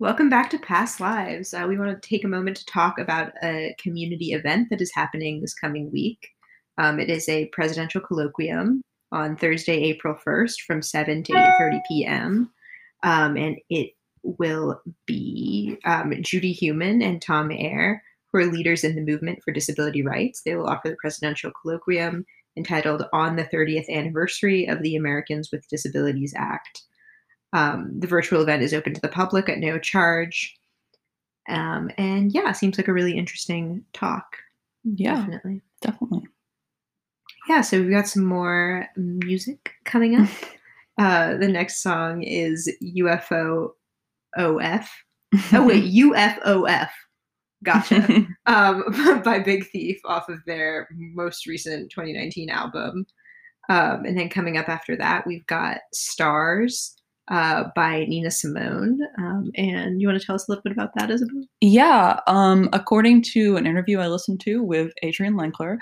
Welcome back to Past Lives. Uh, we want to take a moment to talk about a community event that is happening this coming week. Um, it is a presidential colloquium on Thursday, April 1st from 7 to 8.30 p.m. Um, and it will be um, Judy Heumann and Tom Ayer, who are leaders in the movement for disability rights. They will offer the presidential colloquium entitled On the 30th Anniversary of the Americans with Disabilities Act. Um, the virtual event is open to the public at no charge. Um, and yeah, seems like a really interesting talk. Yeah, Definitely. definitely. Yeah, so we've got some more music coming up. uh, the next song is UFO OF. Oh, wait, UFOF. Gotcha. um, by Big Thief off of their most recent 2019 album. Um, and then coming up after that, we've got Stars uh, by Nina Simone. Um, and you want to tell us a little bit about that, Isabel? Yeah, um, according to an interview I listened to with Adrianne Lenker,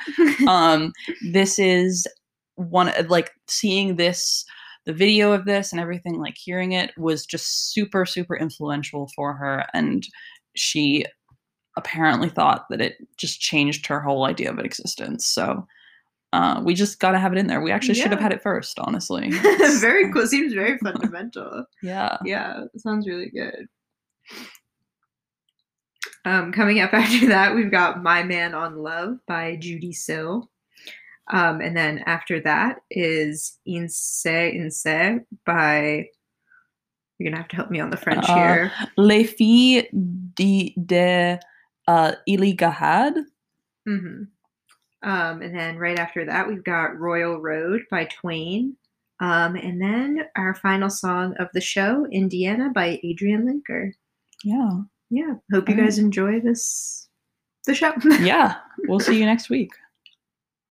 um, this is one like seeing this, the video of this and everything, like hearing it was just super, super influential for her, and she apparently thought that it just changed her whole idea of existence. So. Uh, we just got to have it in there. We actually should have had it first, honestly. very cool. Seems very fundamental. Yeah. yeah, sounds really good. Um, coming up after that, we've got My Man on Love by Judee Sill. Um, and then after that is Inse Inse by. You're gonna have to help me on the French Uh, here. Les filles de, de uh, Illighadad. hmm Um, and then right after that, we've got Royal Road by Twain. Um, and then our final song of the show, Indiana by Adrianne Lenker. Yeah. Yeah, hope you guys enjoy this the show. Yeah. We'll see you next week.